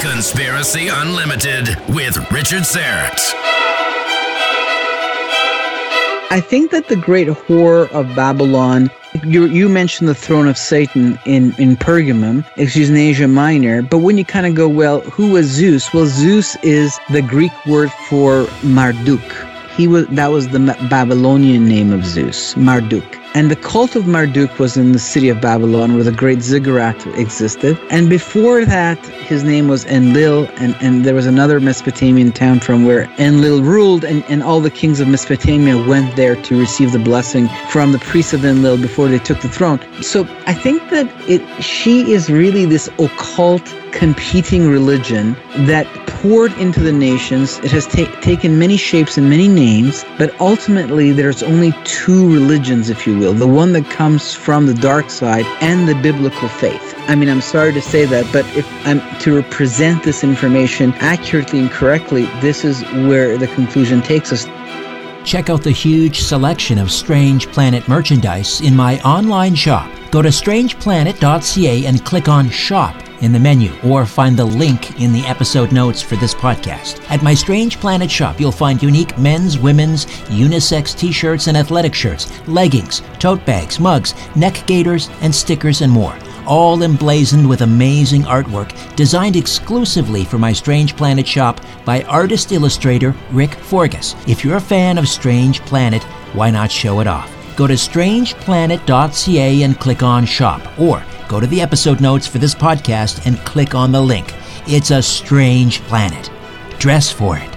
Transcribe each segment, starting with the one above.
Conspiracy Unlimited with Richard Syrett. I think that the great whore of Babylon, you, you mentioned the throne of Satan in, in Pergamum, excuse in Asia Minor, but when you kind of go, well, who was Zeus? Well, Zeus is the Greek word for Marduk. He was that was the Babylonian name of Zeus, Marduk. And the cult of Marduk was in the city of Babylon where the great ziggurat existed. And before that, his name was Enlil, and, and there was another Mesopotamian town from where Enlil ruled, and, and all the kings of Mesopotamia went there to receive the blessing from the priests of Enlil before they took the throne. So I think that it she is really this occult competing religion that poured into the nations. It has ta- taken many shapes and many names, but ultimately there's only two religions, if you will the one that comes from the dark side and the biblical faith. I mean, I'm sorry to say that, but if I'm to represent this information accurately and correctly, this is where the conclusion takes us. Check out the huge selection of Strange Planet merchandise in my online shop. Go to strangeplanet.ca and click on Shop in the menu or find the link in the episode notes for this podcast. At my Strange Planet shop, you'll find unique men's, women's, unisex t shirts and athletic shirts, leggings, tote bags, mugs, neck gaiters, and stickers, and more. All emblazoned with amazing artwork designed exclusively for my Strange Planet shop by artist illustrator Rick Forgus. If you're a fan of Strange Planet, why not show it off? Go to strangeplanet.ca and click on shop, or go to the episode notes for this podcast and click on the link. It's a strange planet. Dress for it.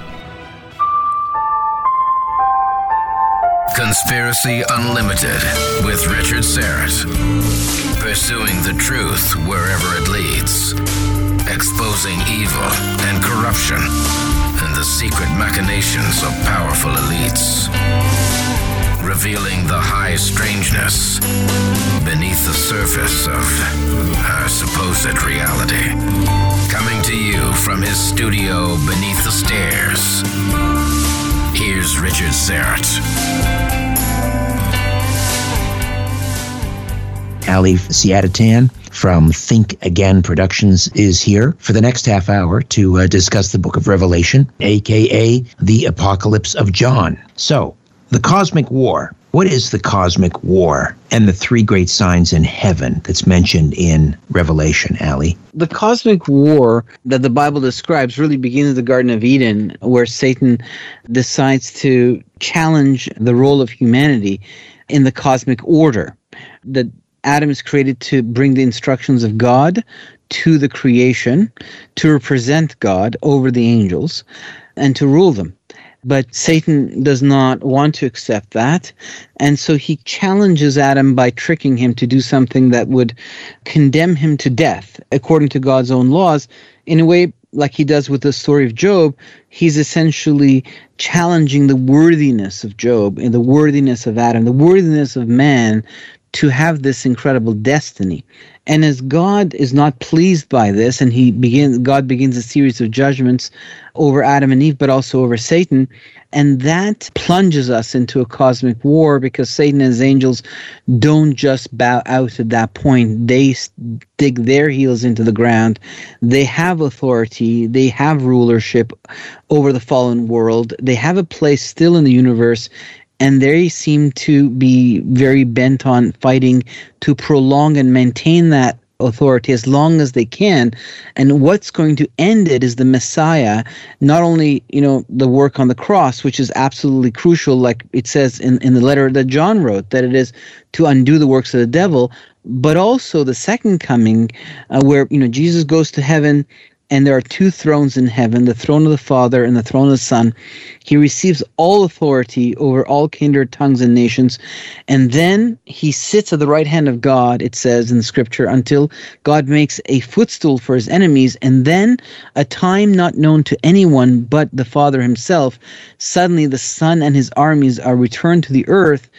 Conspiracy Unlimited with Richard Syrett. Pursuing the truth wherever it leads. Exposing evil and corruption and the secret machinations of powerful elites revealing the high strangeness beneath the surface of our supposed reality. Coming to you from his studio beneath the stairs, here's Richard Syrett. Ali Siadatan from Think Again Productions is here for the next half hour to uh, discuss the book of Revelation, aka the Apocalypse of John. So, the cosmic war What is the cosmic war and the three great signs in heaven that's mentioned in Revelation, Ali? The cosmic war that the Bible describes really begins in the Garden of Eden, where Satan decides to challenge the role of humanity in the cosmic order. That Adam is created to bring the instructions of God to the creation, to represent God over the angels, and to rule them. But Satan does not want to accept that. And so he challenges Adam by tricking him to do something that would condemn him to death according to God's own laws. In a way, like he does with the story of Job, he's essentially challenging the worthiness of Job and the worthiness of Adam, the worthiness of man to have this incredible destiny. And as God is not pleased by this, and he begins, God begins a series of judgments over Adam and Eve, but also over Satan, and that plunges us into a cosmic war because Satan and his angels don't just bow out at that point. They dig their heels into the ground. They have authority. They have rulership over the fallen world. They have a place still in the universe and they seem to be very bent on fighting to prolong and maintain that authority as long as they can. And what's going to end it is the messiah not only you know the work on the cross which is absolutely crucial like it says in, in the letter that john wrote that it is to undo the works of the devil but also the second coming uh, where you know jesus goes to heaven and there are two thrones in heaven the throne of the Father and the throne of the Son. He receives all authority over all kindred tongues and nations. And then he sits at the right hand of God, it says in scripture, until God makes a footstool for his enemies. And then, a time not known to anyone but the Father himself, suddenly the Son and his armies are returned to the earth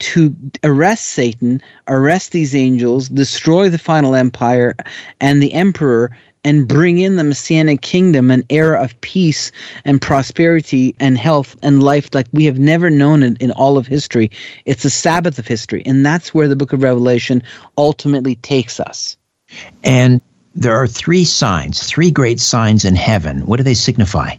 to arrest Satan, arrest these angels, destroy the final empire and the emperor, and bring in the messianic kingdom, an era of peace and prosperity and health and life like we have never known it in all of history. It's a Sabbath of history, and that's where the book of Revelation ultimately takes us. And there are three signs, three great signs in heaven. What do they signify?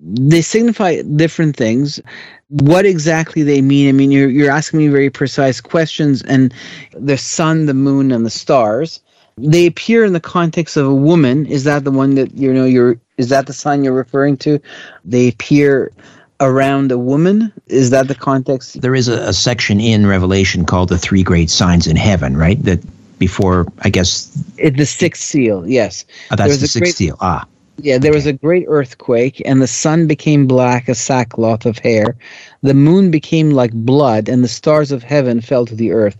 They signify different things. What exactly they mean, I mean, you're, you're asking me very precise questions, and the sun, the moon, and the stars they appear in the context of a woman. Is that the one that you know you're is that the sign you're referring to? They appear around a woman. Is that the context? There is a, a section in Revelation called the three great signs in heaven, right? That before I guess it, the sixth seal, yes. Oh, that's the sixth great, seal. Ah. Yeah, there okay. was a great earthquake, and the sun became black as sackcloth of hair. The moon became like blood, and the stars of heaven fell to the earth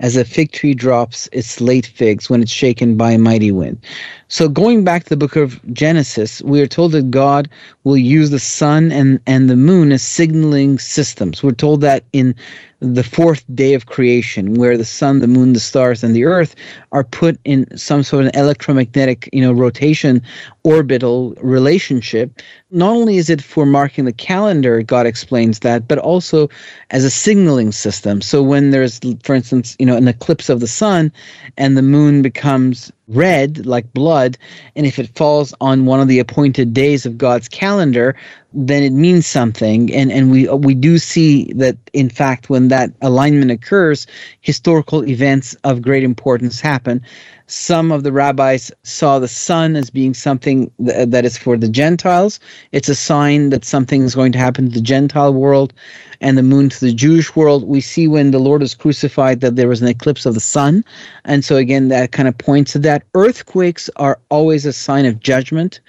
as a fig tree drops its late figs when it's shaken by a mighty wind. So, going back to the book of Genesis, we are told that God will use the sun and, and the moon as signaling systems. We're told that in the fourth day of creation, where the sun, the moon, the stars, and the earth are put in some sort of electromagnetic, you know, rotation, orbital relationship. Not only is it for marking the calendar, God explains that, but also as a signaling system. So when there's, for instance, you know, an eclipse of the sun, and the moon becomes red like blood and if it falls on one of the appointed days of God's calendar then it means something and and we uh, we do see that in fact when that alignment occurs historical events of great importance happen some of the rabbis saw the sun as being something th- uh, that is for the Gentiles. It's a sign that something is going to happen to the Gentile world and the moon to the Jewish world. We see when the Lord was crucified that there was an eclipse of the sun. And so, again, that kind of points to that. Earthquakes are always a sign of judgment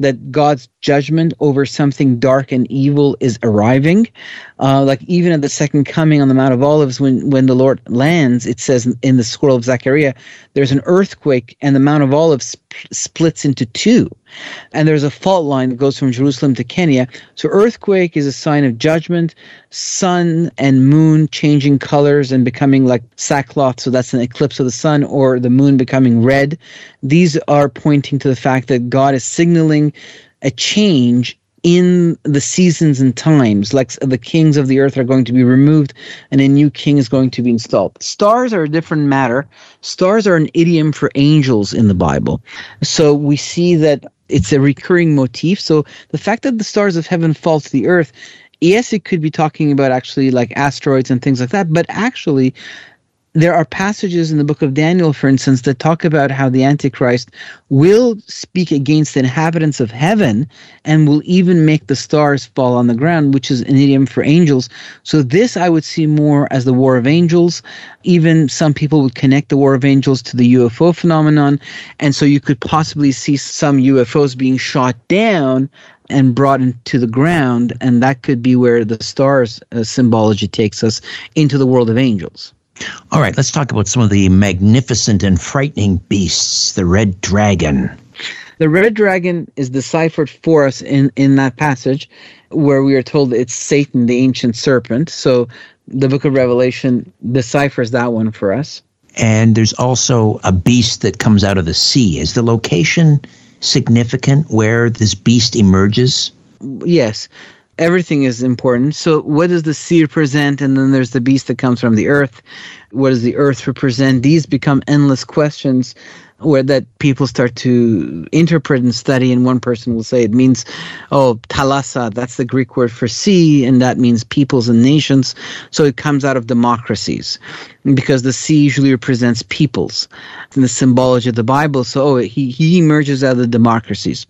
that God's judgment over something dark and evil is arriving. Uh, like even at the second coming on the Mount of Olives, when, when the Lord lands, it says in the scroll of Zechariah, there's an earthquake and the Mount of Olives sp- splits into two. And there's a fault line that goes from Jerusalem to Kenya. So earthquake is a sign of judgment. Sun and moon changing colors and becoming like sackcloth. So that's an eclipse of the sun or the moon becoming red. These are pointing to the fact that God is signaling a change in the seasons and times, like the kings of the earth are going to be removed and a new king is going to be installed. Stars are a different matter. Stars are an idiom for angels in the Bible. So we see that it's a recurring motif. So the fact that the stars of heaven fall to the earth yes, it could be talking about actually like asteroids and things like that, but actually, there are passages in the book of Daniel, for instance, that talk about how the Antichrist will speak against the inhabitants of heaven and will even make the stars fall on the ground, which is an idiom for angels. So, this I would see more as the War of Angels. Even some people would connect the War of Angels to the UFO phenomenon. And so, you could possibly see some UFOs being shot down and brought into the ground. And that could be where the stars uh, symbology takes us into the world of angels. All right, let's talk about some of the magnificent and frightening beasts. The red dragon. The red dragon is deciphered for us in, in that passage where we are told it's Satan, the ancient serpent. So the book of Revelation deciphers that one for us. And there's also a beast that comes out of the sea. Is the location significant where this beast emerges? Yes everything is important. So, what does the sea represent? And then there's the beast that comes from the earth. What does the earth represent? These become endless questions where that people start to interpret and study and one person will say it means oh thalassa that's the greek word for sea and that means peoples and nations so it comes out of democracies because the sea usually represents peoples in the symbology of the bible so oh, he, he emerges out of the democracies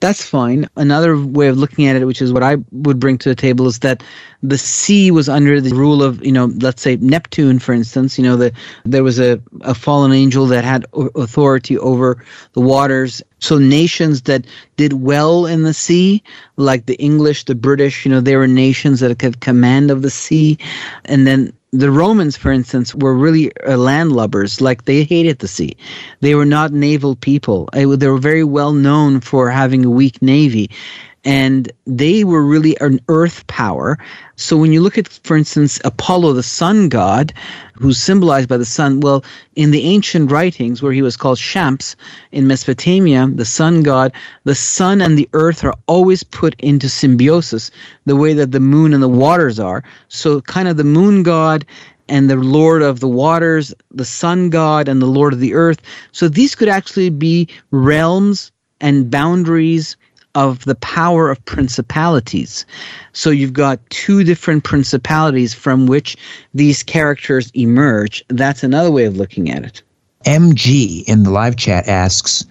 that's fine. Another way of looking at it, which is what I would bring to the table, is that the sea was under the rule of, you know, let's say Neptune, for instance. You know, the, there was a, a fallen angel that had authority over the waters. So nations that did well in the sea, like the English, the British, you know, they were nations that had command of the sea. And then the Romans, for instance, were really uh, landlubbers. Like they hated the sea. They were not naval people. they were very well known for having a weak navy and they were really an earth power. So when you look at, for instance, Apollo, the sun god, who's symbolized by the sun, well, in the ancient writings where he was called Shams in Mesopotamia, the sun god, the sun and the earth are always put into symbiosis, the way that the moon and the waters are. So kind of the moon god and the Lord of the waters, the sun god, and the Lord of the earth. So these could actually be realms and boundaries of the power of principalities. So you've got two different principalities from which these characters emerge. That's another way of looking at it. MG in the live chat asks,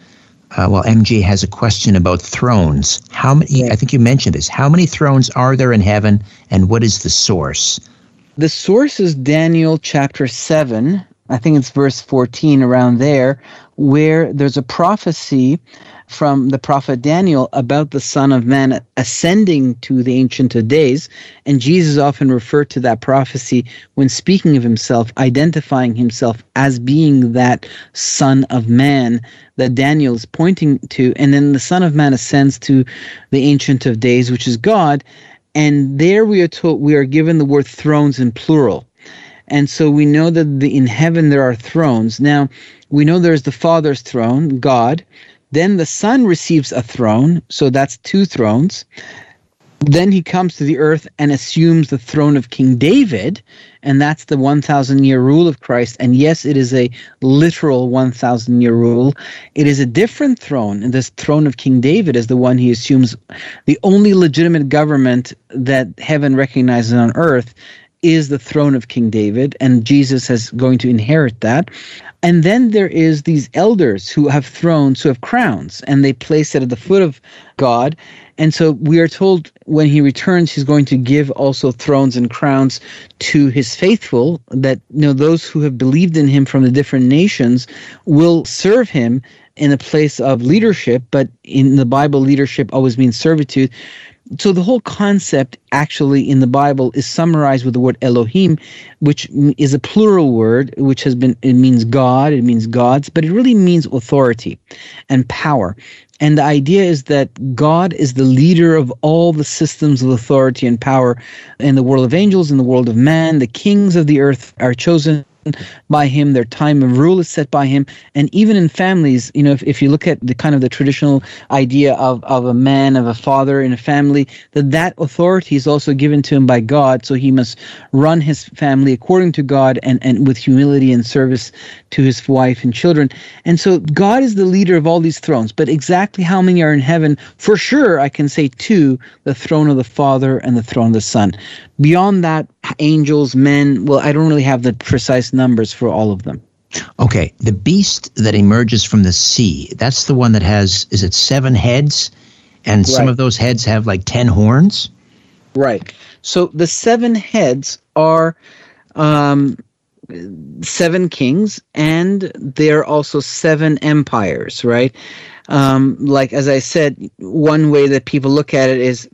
uh, well, MG has a question about thrones. How many? I think you mentioned this. How many thrones are there in heaven, and what is the source? The source is Daniel chapter seven. I think it's verse fourteen around there, where there's a prophecy from the prophet Daniel about the Son of Man ascending to the Ancient of Days. And Jesus often referred to that prophecy when speaking of himself, identifying himself as being that Son of Man that Daniel is pointing to. And then the Son of Man ascends to the Ancient of Days, which is God. And there we are told we are given the word thrones in plural. And so we know that the, in heaven there are thrones. Now, we know there's the Father's throne, God. Then the Son receives a throne, so that's two thrones. Then he comes to the earth and assumes the throne of King David, and that's the 1,000 year rule of Christ. And yes, it is a literal 1,000 year rule. It is a different throne, and this throne of King David is the one he assumes. The only legitimate government that heaven recognizes on earth is the throne of King David, and Jesus is going to inherit that. And then there is these elders who have thrones, who have crowns, and they place it at the foot of God. And so we are told when he returns, he's going to give also thrones and crowns to his faithful, that you know those who have believed in him from the different nations will serve him in a place of leadership. But in the Bible, leadership always means servitude so the whole concept actually in the bible is summarized with the word elohim which is a plural word which has been it means god it means gods but it really means authority and power. And the idea is that god is the leader of all the systems of authority and power in the world of angels in the world of man. The kings of the earth are chosen by him their time of rule is set by him. And even in families you know if, if you look at the kind of the traditional idea of, of a man of a father in a family that that authority is also given to him by god. So he must run his family according to god and, and with humility and service to his wife and children. And so god is the leader of all these thrones. But exactly how many are in heaven? For sure i can say two the throne of the father and the throne of the son beyond that angels men well i don't really have the precise numbers for all of them. Okay, the beast that emerges from the sea, that's the one that has, is it seven heads? And right. some of those heads have like 10 horns? Right. So the seven heads are um, seven kings, and they're also seven empires, right? Um, like, as I said, one way that people look at it is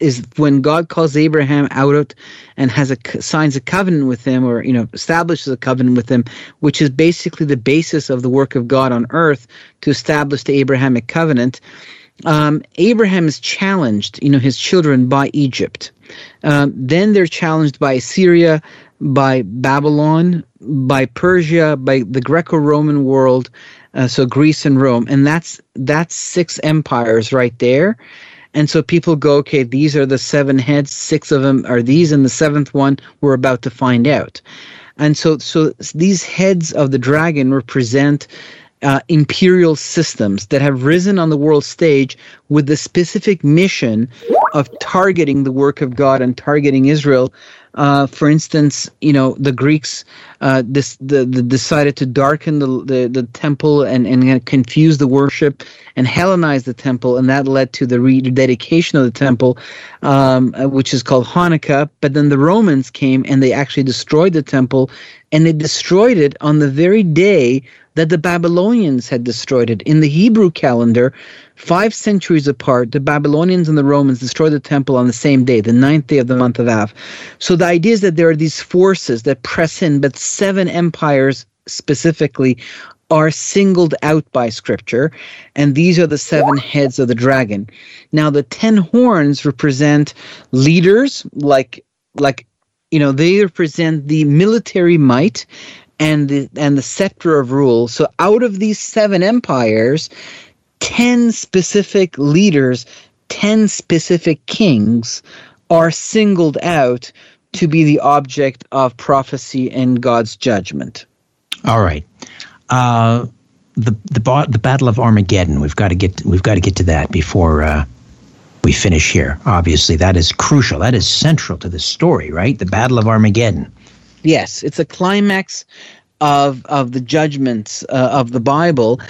is when God calls Abraham out and has a signs a covenant with him, or you know establishes a covenant with him, which is basically the basis of the work of God on earth to establish the Abrahamic covenant. Um, Abraham is challenged, you know, his children by Egypt. Um, then they're challenged by Syria, by Babylon, by Persia, by the Greco-Roman world, uh, so Greece and Rome, and that's that's six empires right there. And so people go, okay, these are the seven heads, six of them are these, and the seventh one we're about to find out. And so, so these heads of the dragon represent uh, imperial systems that have risen on the world stage with the specific mission of targeting the work of God and targeting Israel uh, for instance, you know the Greeks uh, this the, the decided to darken the, the, the temple and and confuse the worship and Hellenize the temple, and that led to the rededication of the temple, um, which is called Hanukkah. But then the Romans came and they actually destroyed the temple, and they destroyed it on the very day that the Babylonians had destroyed it. In the Hebrew calendar, five centuries apart, the Babylonians and the Romans destroyed the temple on the same day, the ninth day of the month of Av. So the idea is that there are these forces that press in, but seven empires specifically are singled out by scripture and these are the seven heads of the dragon now the ten horns represent leaders like like you know they represent the military might and the and the scepter of rule. So out of these seven empires, ten specific leaders, ten specific kings are singled out to be the object of prophecy and God's judgment. All right. Uh, the the the Battle of Armageddon. We've got to get we've got to get to that before uh, we finish here. Obviously, that is crucial. That is central to the story, right? The Battle of Armageddon. Yes, it's a climax of of the judgments uh, of the Bible.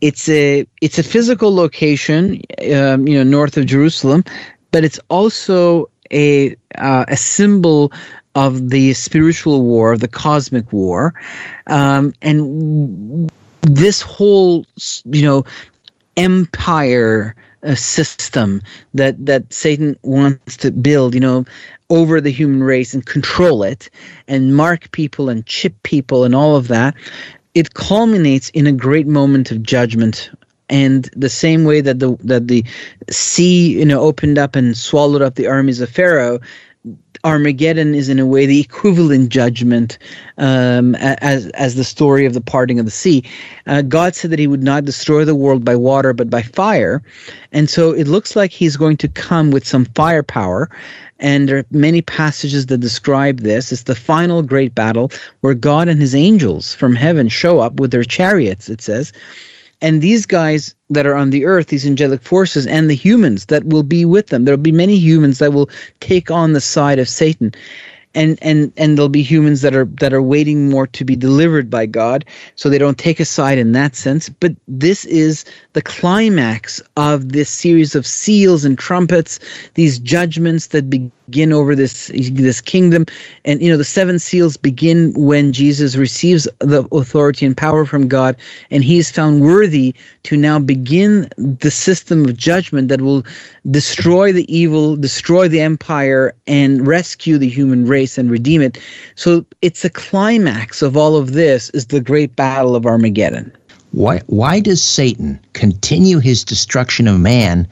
It's a it's a physical location, um, you know, north of Jerusalem, but it's also a uh, a symbol of the spiritual war, the cosmic war, um, and this whole you know empire uh, system that that Satan wants to build, you know, over the human race and control it and mark people and chip people and all of that, it culminates in a great moment of judgment. And the same way that the that the sea you know opened up and swallowed up the armies of Pharaoh, Armageddon is in a way the equivalent judgment um, as as the story of the parting of the sea. Uh, God said that He would not destroy the world by water but by fire, and so it looks like He's going to come with some firepower and there are many passages that describe this. It's the final great battle where God and his angels from heaven show up with their chariots, it says. And these guys that are on the earth, these angelic forces, and the humans that will be with them, there will be many humans that will take on the side of Satan and and and there'll be humans that are that are waiting more to be delivered by God, so they don't take a side in that sense. But this is the climax of this series of seals and trumpets, these judgments that begin over this this kingdom, and you know the seven seals begin when Jesus receives the authority and power from God, and he is found worthy to now begin the system of judgment that will destroy the evil, destroy the empire, and rescue the human race and redeem it. So it's a climax of all of this is the great battle of Armageddon. Why why does Satan continue his destruction of man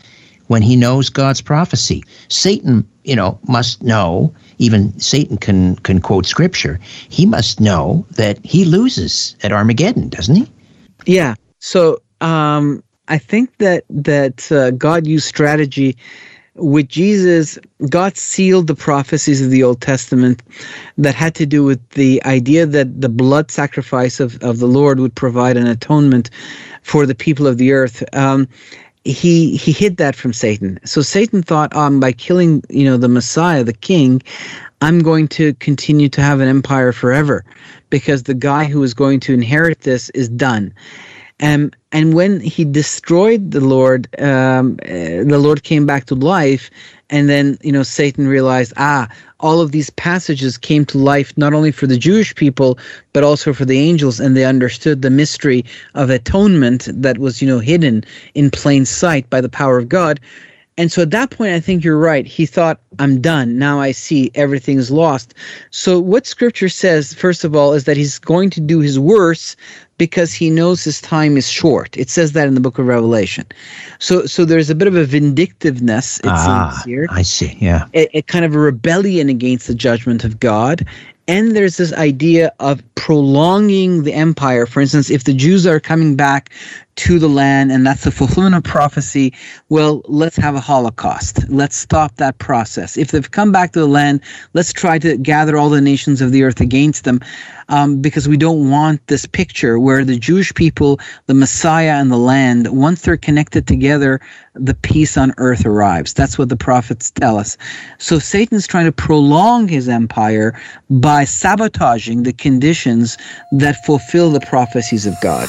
when he knows God's prophecy. Satan, you know, must know, even Satan can, can quote scripture, he must know that he loses at Armageddon, doesn't he? Yeah. So um, I think that, that uh, God used strategy with Jesus, God sealed the prophecies of the Old Testament that had to do with the idea that the blood sacrifice of, of the Lord would provide an atonement for the people of the earth. Um, he he hid that from Satan. So Satan thought, um, by killing you know the Messiah, the King, I'm going to continue to have an empire forever, because the guy who is going to inherit this is done. Um, and when he destroyed the Lord, um, uh, the Lord came back to life, and then you know Satan realized, ah, all of these passages came to life not only for the Jewish people but also for the angels, and they understood the mystery of atonement that was you know hidden in plain sight by the power of God. And so at that point, I think you're right. He thought, I'm done. Now I see everything's lost. So, what scripture says, first of all, is that he's going to do his worst because he knows his time is short. It says that in the book of Revelation. So, so there's a bit of a vindictiveness, it ah, seems here. I see, yeah. A, a kind of a rebellion against the judgment of God. And there's this idea of prolonging the empire. For instance, if the Jews are coming back to the land and that's the fulfillment of prophecy, well, let's have a Holocaust. Let's stop that process. If they've come back to the land, let's try to gather all the nations of the earth against them um, because we don't want this picture where the Jewish people, the Messiah, and the land, once they're connected together, the peace on earth arrives. That's what the prophets tell us. So Satan's trying to prolong his empire by sabotaging the conditions that fulfill the prophecies of God.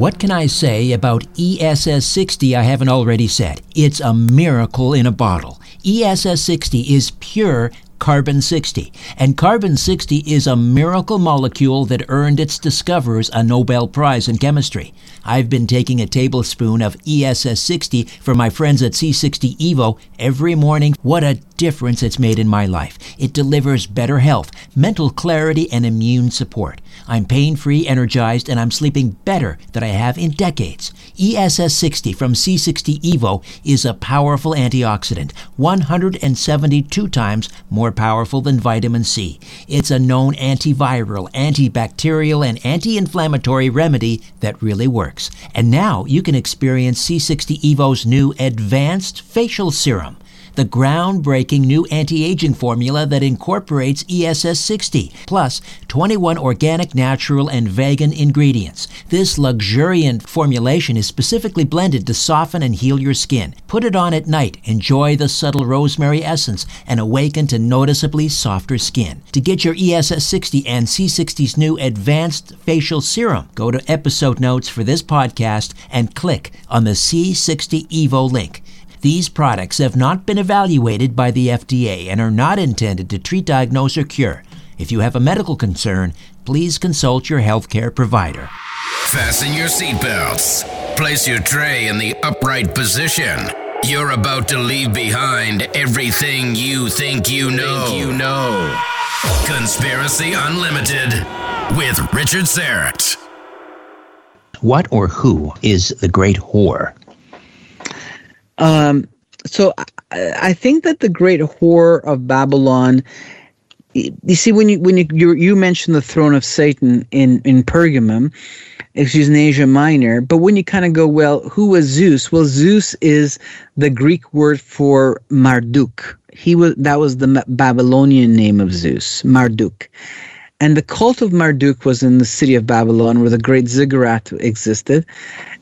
What can I say about ESS 60 I haven't already said? It's a miracle in a bottle. ESS 60 is pure carbon 60. And carbon 60 is a miracle molecule that earned its discoverers a Nobel Prize in chemistry. I've been taking a tablespoon of ESS 60 for my friends at C60 Evo every morning. What a difference it's made in my life. It delivers better health, mental clarity, and immune support. I'm pain free, energized, and I'm sleeping better than I have in decades. ESS 60 from C60 Evo is a powerful antioxidant, 172 times more powerful than vitamin C. It's a known antiviral, antibacterial, and anti inflammatory remedy that really works. And now you can experience C60 Evo's new advanced facial serum the groundbreaking new anti aging formula that incorporates ESS 60, plus 21 organic, natural, and vegan ingredients. This luxuriant formulation is specifically blended to soften and heal your skin. Put it on at night, enjoy the subtle rosemary essence, and awaken to noticeably softer skin. To get your ESS 60 and C60's new advanced facial serum, go to episode notes for this podcast and click on the C60 Evo link. These products have not been evaluated by the FDA and are not intended to treat, diagnose, or cure. If you have a medical concern, please consult your healthcare provider. Fasten your seatbelts. Place your tray in the upright position. You're about to leave behind everything you think you know. Think you know. Conspiracy Unlimited with Richard Syrett. What or who is the great whore? Um, so I, I think that the great whore of Babylon you see when you when you you, you mentioned the throne of Satan in in Pergamum, excuse in Asia Minor, but when you kind of go, well, who was Zeus? Well, Zeus is the Greek word for Marduk. He was that was the Babylonian name of Zeus, Marduk. And the cult of Marduk was in the city of Babylon where the great ziggurat existed.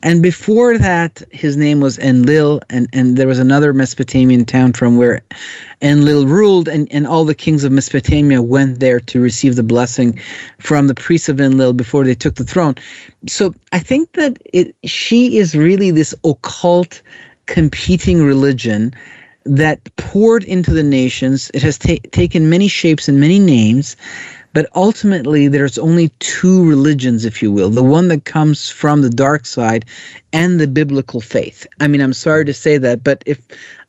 And before that, his name was Enlil, and, and there was another Mesopotamian town from where Enlil ruled, and, and all the kings of Mesopotamia went there to receive the blessing from the priests of Enlil before they took the throne. So I think that it she is really this occult competing religion that poured into the nations. It has ta- taken many shapes and many names, but ultimately, there's only two religions, if you will. The one that comes from the dark side and the biblical faith. I mean, I'm sorry to say that, but if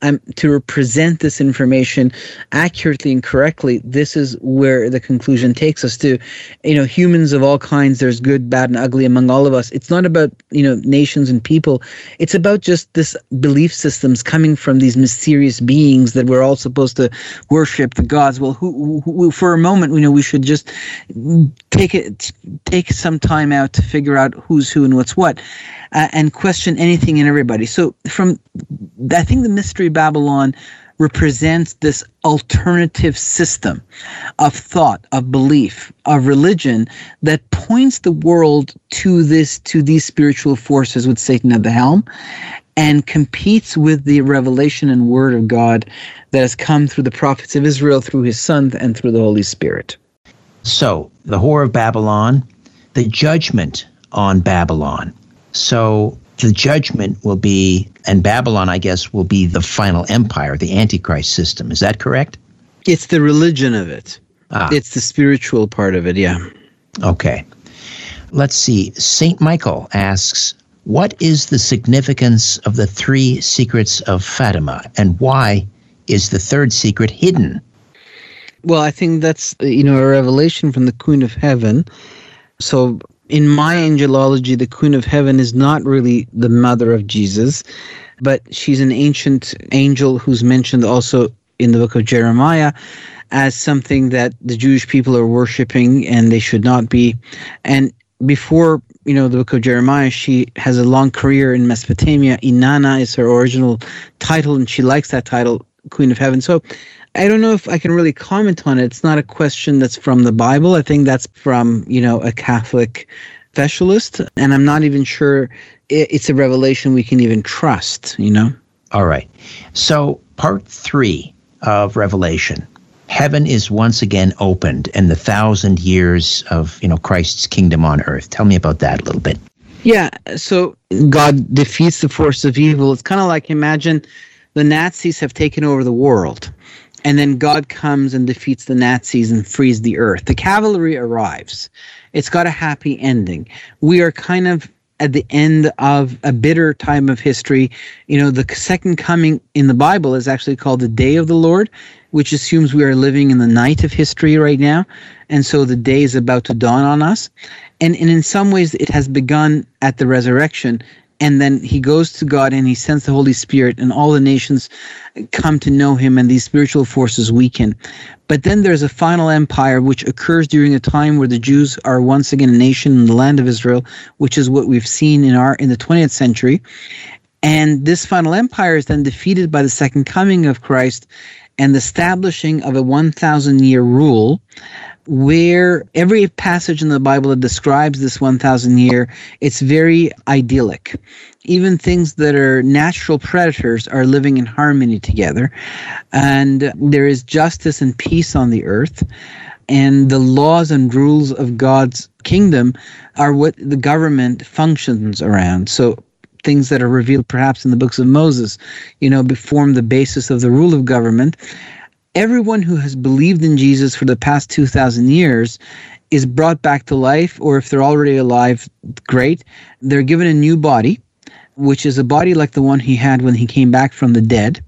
I'm to represent this information accurately and correctly, this is where the conclusion takes us to. You know, humans of all kinds, there's good, bad, and ugly among all of us. It's not about, you know, nations and people. It's about just this belief systems coming from these mysterious beings that we're all supposed to worship the gods. Well, who, who for a moment, you know, we should just take it, take some time out to figure out who's who and what's what uh, and question anything and everybody. So, from I think the Mystery Babylon represents this alternative system of thought, of belief, of religion that points the world to this to these spiritual forces with Satan at the helm and competes with the revelation and word of God that has come through the prophets of Israel, through his son, and through the Holy Spirit. So, the Whore of Babylon, the judgment on Babylon. So the judgment will be, and Babylon, I guess, will be the final empire, the Antichrist system. Is that correct? It's the religion of it. Ah. It's the spiritual part of it, yeah. Okay. Let's see. St. Michael asks, What is the significance of the three secrets of Fatima, and why is the third secret hidden? Well, I think that's, you know, a revelation from the Queen of Heaven. So in my angelology, the Queen of Heaven is not really the mother of Jesus, but she's an ancient angel who's mentioned also in the book of Jeremiah as something that the Jewish people are worshiping and they should not be. And before you know the book of Jeremiah, she has a long career in Mesopotamia. Inanna is her original title, and she likes that title, Queen of Heaven. So I don't know if I can really comment on it. It's not a question that's from the Bible. I think that's from, you know, a Catholic specialist. And I'm not even sure it's a revelation we can even trust, you know? All right. So, part three of Revelation heaven is once again opened and the thousand years of, you know, Christ's kingdom on earth. Tell me about that a little bit. Yeah. So, God defeats the force of evil. It's kind of like imagine the Nazis have taken over the world and then God comes and defeats the Nazis and frees the earth. The cavalry arrives. It's got a happy ending. We are kind of at the end of a bitter time of history. You know, the second coming in the Bible is actually called the day of the Lord, which assumes we are living in the night of history right now. And so the day is about to dawn on us. And, and in some ways, it has begun at the resurrection and then he goes to God and he sends the Holy Spirit, and all the nations come to know him, and these spiritual forces weaken. But then there's a final empire which occurs during a time where the Jews are once again a nation in the land of Israel, which is what we've seen in our in the 20th century. And this final empire is then defeated by the second coming of Christ and the establishing of a 1,000 year rule where every passage in the Bible that describes this 1,000 year, it's very idyllic. Even things that are natural predators are living in harmony together. And there is justice and peace on the earth. And the laws and rules of God's kingdom are what the government functions around. So things that are revealed perhaps in the books of Moses, you know, form the basis of the rule of government everyone who has believed in Jesus for the past 2,000 years is brought back to life, or if they're already alive, great. They're given a new body, which is a body like the one he had when he came back from the dead.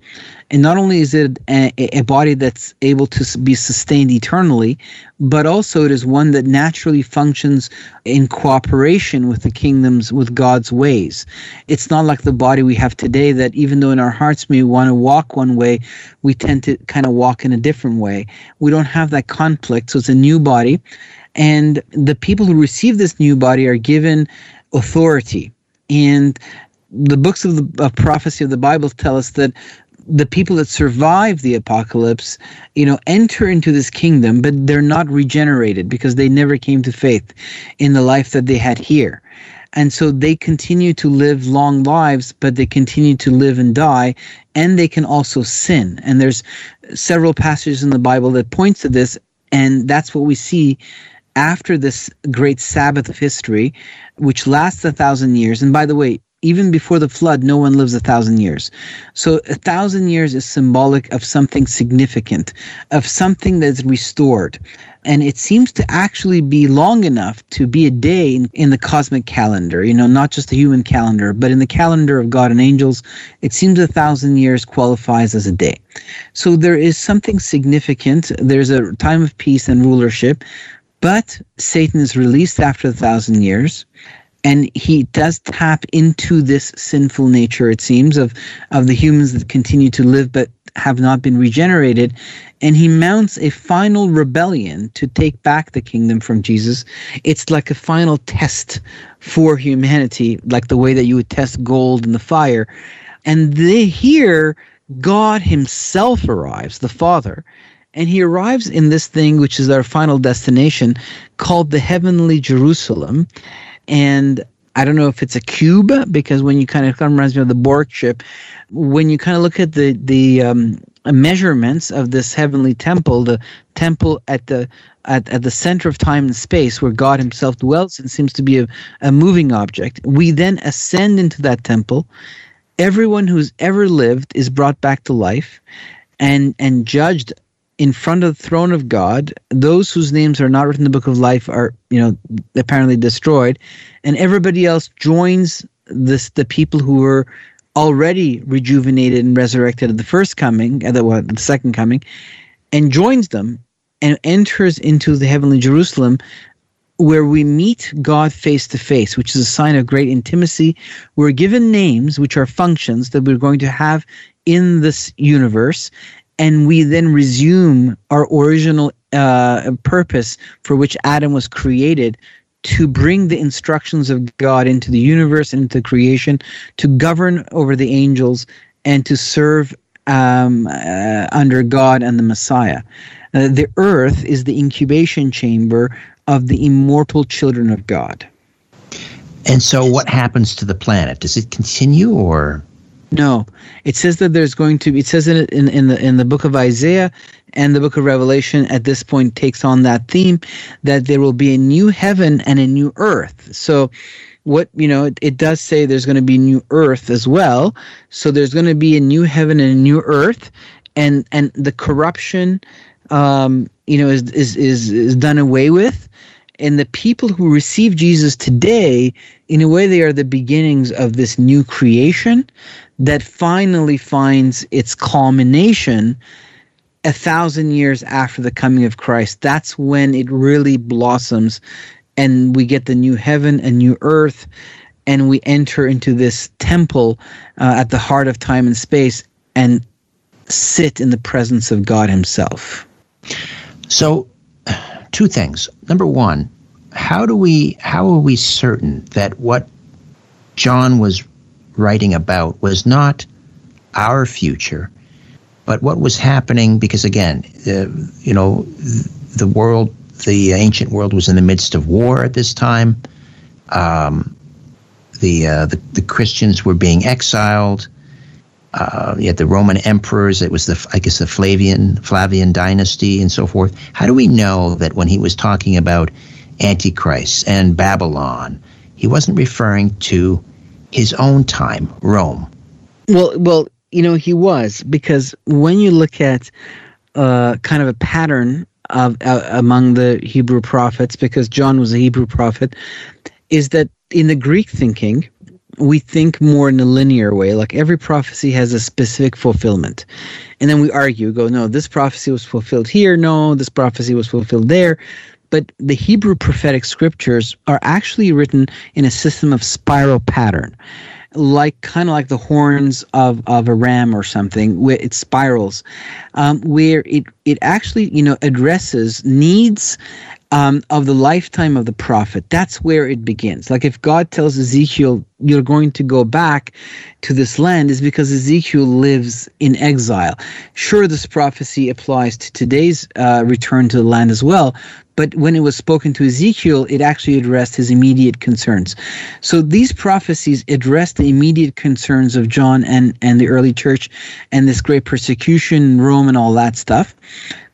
And not only is it a, a, body that's able to be sustained eternally, but also it is one that naturally functions in cooperation with the kingdoms, with God's ways. It's not like the body we have today that even though in our hearts we want to walk one way, we tend to kind of walk in a different way. We don't have that conflict. So it's a new body. And the people who receive this new body are given authority. And the books of the of prophecy of the Bible tell us that the people that survive the apocalypse, you know, enter into this kingdom, but they're not regenerated because they never came to faith in the life that they had here. And so they continue to live long lives, but they continue to live and die, and they can also sin. And there's several passages in the Bible that points to this, and that's what we see after this great Sabbath of history, which lasts a thousand years. And by the way, even before the flood, no one lives a thousand years. So a thousand years is symbolic of something significant, of something that's restored. And it seems to actually be long enough to be a day in, in, the cosmic calendar, you know, not just the human calendar, but in the calendar of God and angels, it seems a thousand years qualifies as a day. So there is something significant. There's a time of peace and rulership, but Satan is released after a thousand years and he does tap into this sinful nature it seems of of the humans that continue to live but have not been regenerated and he mounts a final rebellion to take back the kingdom from Jesus. It's like a final test for humanity like the way that you would test gold in the fire. And here God himself arrives the father and he arrives in this thing which is our final destination called the heavenly Jerusalem and I don't know if it's a cube because when you kind of come reminds me of the Borg ship, when you kind of look at the the um, measurements of this heavenly temple, the temple at the at, at the center of time and space where God Himself dwells and seems to be a, a moving object. We then ascend into that temple. Everyone who's ever lived is brought back to life and and judged in front of the throne of God. Those whose names are not written in the book of life are, you know, apparently destroyed, and everybody else joins this the people who were already rejuvenated and resurrected at the first coming, at the, well, the second coming, and joins them and enters into the heavenly Jerusalem where we meet God face to face, which is a sign of great intimacy. We're given names, which are functions that we're going to have in this universe, and we then resume our original uh, purpose for which Adam was created to bring the instructions of God into the universe into creation, to govern over the angels, and to serve um, uh, under God and the Messiah. Uh, the earth is the incubation chamber of the immortal children of God. And so, what happens to the planet? Does it continue, or no, it says that there's going to be. It says in in, in the in the book of Isaiah and the book of Revelation at this point takes on that theme that there will be a new heaven and a new earth. So, what you know, it, it does say there's going to be new earth as well. So there's going to be a new heaven and a new earth, and and the corruption, um, you know, is is is is done away with and the people who receive Jesus today, in a way, they are the beginnings of this new creation that finally finds its culmination a thousand years after the coming of Christ. That's when it really blossoms and we get the new heaven and new earth and we enter into this temple uh, at the heart of time and space and sit in the presence of God Himself. So, two things. Number one, how do we how are we certain that what John was writing about was not our future, but what was happening. Because again, uh, you know, the world, the ancient world, was in the midst of war at this time. Um, the, uh, the the Christians were being exiled. Uh, you had the Roman emperors. It was the I guess the Flavian Flavian dynasty and so forth. How do we know that when he was talking about Antichrist and Babylon, he wasn't referring to his own time, Rome. Well, well, you know, he was because when you look at uh, kind of a pattern of uh, among the Hebrew prophets, because John was a Hebrew prophet, is that in the Greek thinking, we think more in a linear way. Like every prophecy has a specific fulfillment. And then we argue, go, no, this prophecy was fulfilled here. No, this prophecy was fulfilled there. But the Hebrew prophetic scriptures are actually written in a system of spiral pattern, like kind of like the horns of, of a ram or something. Where it spirals, um, where it it actually you know addresses needs um, of the lifetime of the prophet. That's where it begins. Like if God tells Ezekiel, you're going to go back to this land, is because Ezekiel lives in exile. Sure, this prophecy applies to today's uh, return to the land as well, but when it was spoken to Ezekiel, it actually addressed his immediate concerns. So these prophecies address the immediate concerns of John and, and the early church and this great persecution Rome and all that stuff.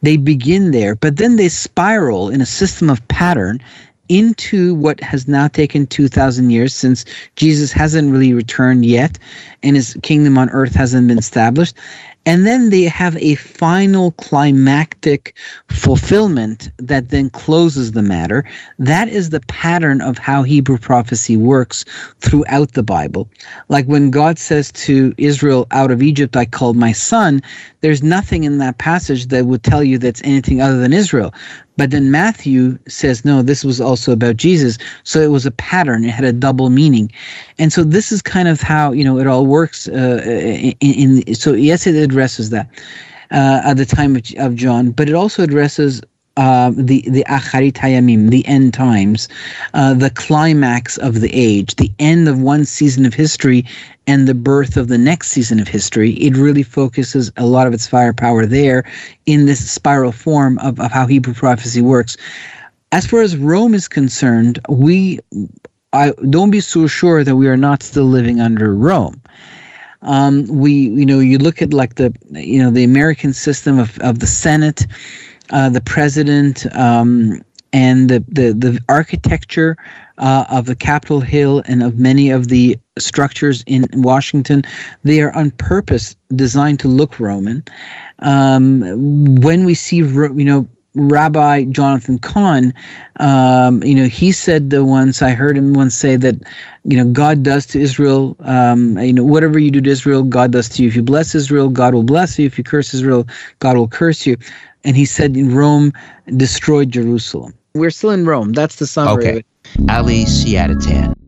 They begin there, but then they spiral in a system of pattern into what has now taken 2,000 years since Jesus hasn't really returned yet and his kingdom on earth hasn't been established. And then they have a final climactic fulfillment that then closes the matter. That is the pattern of how Hebrew prophecy works throughout the Bible. Like when God says to Israel, Out of Egypt I called my son, there's nothing in that passage that would tell you that's anything other than Israel. But then Matthew says, no, this was also about Jesus. So it was a pattern. It had a double meaning. And so this is kind of how, you know, it all works. Uh, in, in, so yes, it addresses that uh, at the time of, of John, but it also addresses uh, the the Acharit Hayamim, the end times, uh, the climax of the age, the end of one season of history, and the birth of the next season of history. It really focuses a lot of its firepower there in this spiral form of, of how Hebrew prophecy works. As far as Rome is concerned, we I don't be so sure that we are not still living under Rome. Um, we, you know, you look at like the, you know, the American system of, of the Senate uh, the president um, and the, the, the architecture uh, of the Capitol Hill and of many of the structures in Washington, they are on purpose designed to look Roman. Um, when we see, you know, Rabbi Jonathan Cahn, um, you know, he said the once I heard him once say that, you know, God does to Israel, um, you know, whatever you do to Israel, God does to you. If you bless Israel, God will bless you. If you curse Israel, God will curse you and he said in Rome destroyed Jerusalem. We're still in Rome. That's the summary. Okay. Ali Siadatan.